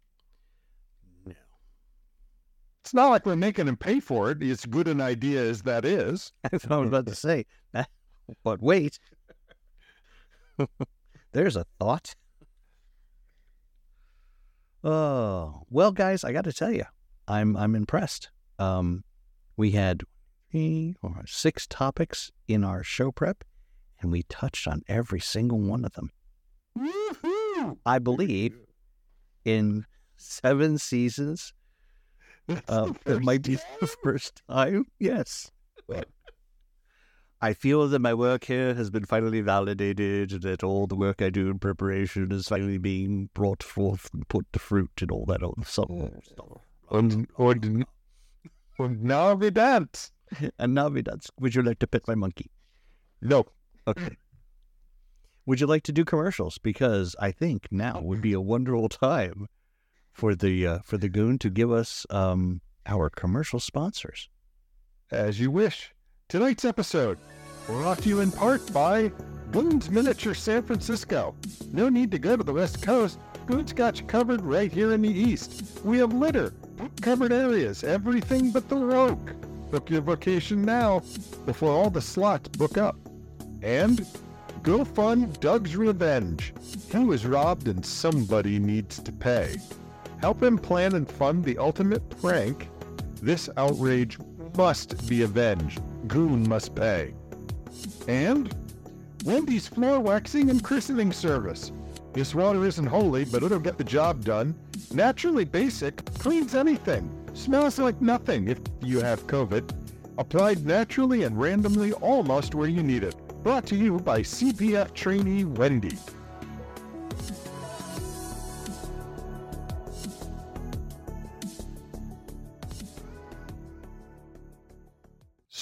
No. It's not like we're making him pay for it. As good an idea as that is. [LAUGHS] That's what I was about to say. [LAUGHS] But wait. [LAUGHS] There's a thought. Oh, well, guys, I got to tell you, I'm I'm impressed. Um, we had three or six topics in our show prep, and we touched on every single one of them. Woohoo! I believe in seven seasons. Uh, it might be the first time. Yes. I feel that my work here has been finally validated, that all the work I do in preparation is finally being brought forth and put to fruit and all that other stuff. Und, und, und now we dance. [LAUGHS] And now we dance. Would you like to pet my monkey? No. Okay. [LAUGHS] Would you like to do commercials? Because I think now would be a wonderful time for the uh, for the goon to give us um, our commercial sponsors. As you wish. Tonight's episode brought to you in part by Goons Miniature San Francisco. No need to go to the West Coast. Goons got you covered right here in the East. We have litter, covered areas, everything but the rogue. Book your vacation now before all the slots book up. And go fund Doug's Revenge. He was robbed and somebody needs to pay. Help him plan and fund the ultimate prank. This outrage must be avenged. Goon must pay. And Wendy's floor waxing and christening service. This water isn't holy, but it'll get the job done. Naturally basic, cleans anything. Smells like nothing if you have COVID. Applied naturally and randomly almost where you need it. Brought to you by CPF trainee Wendy.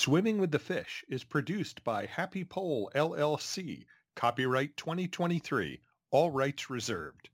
Swimming with the Fish is produced by Happy Pole LLC. Copyright 2023. All rights reserved.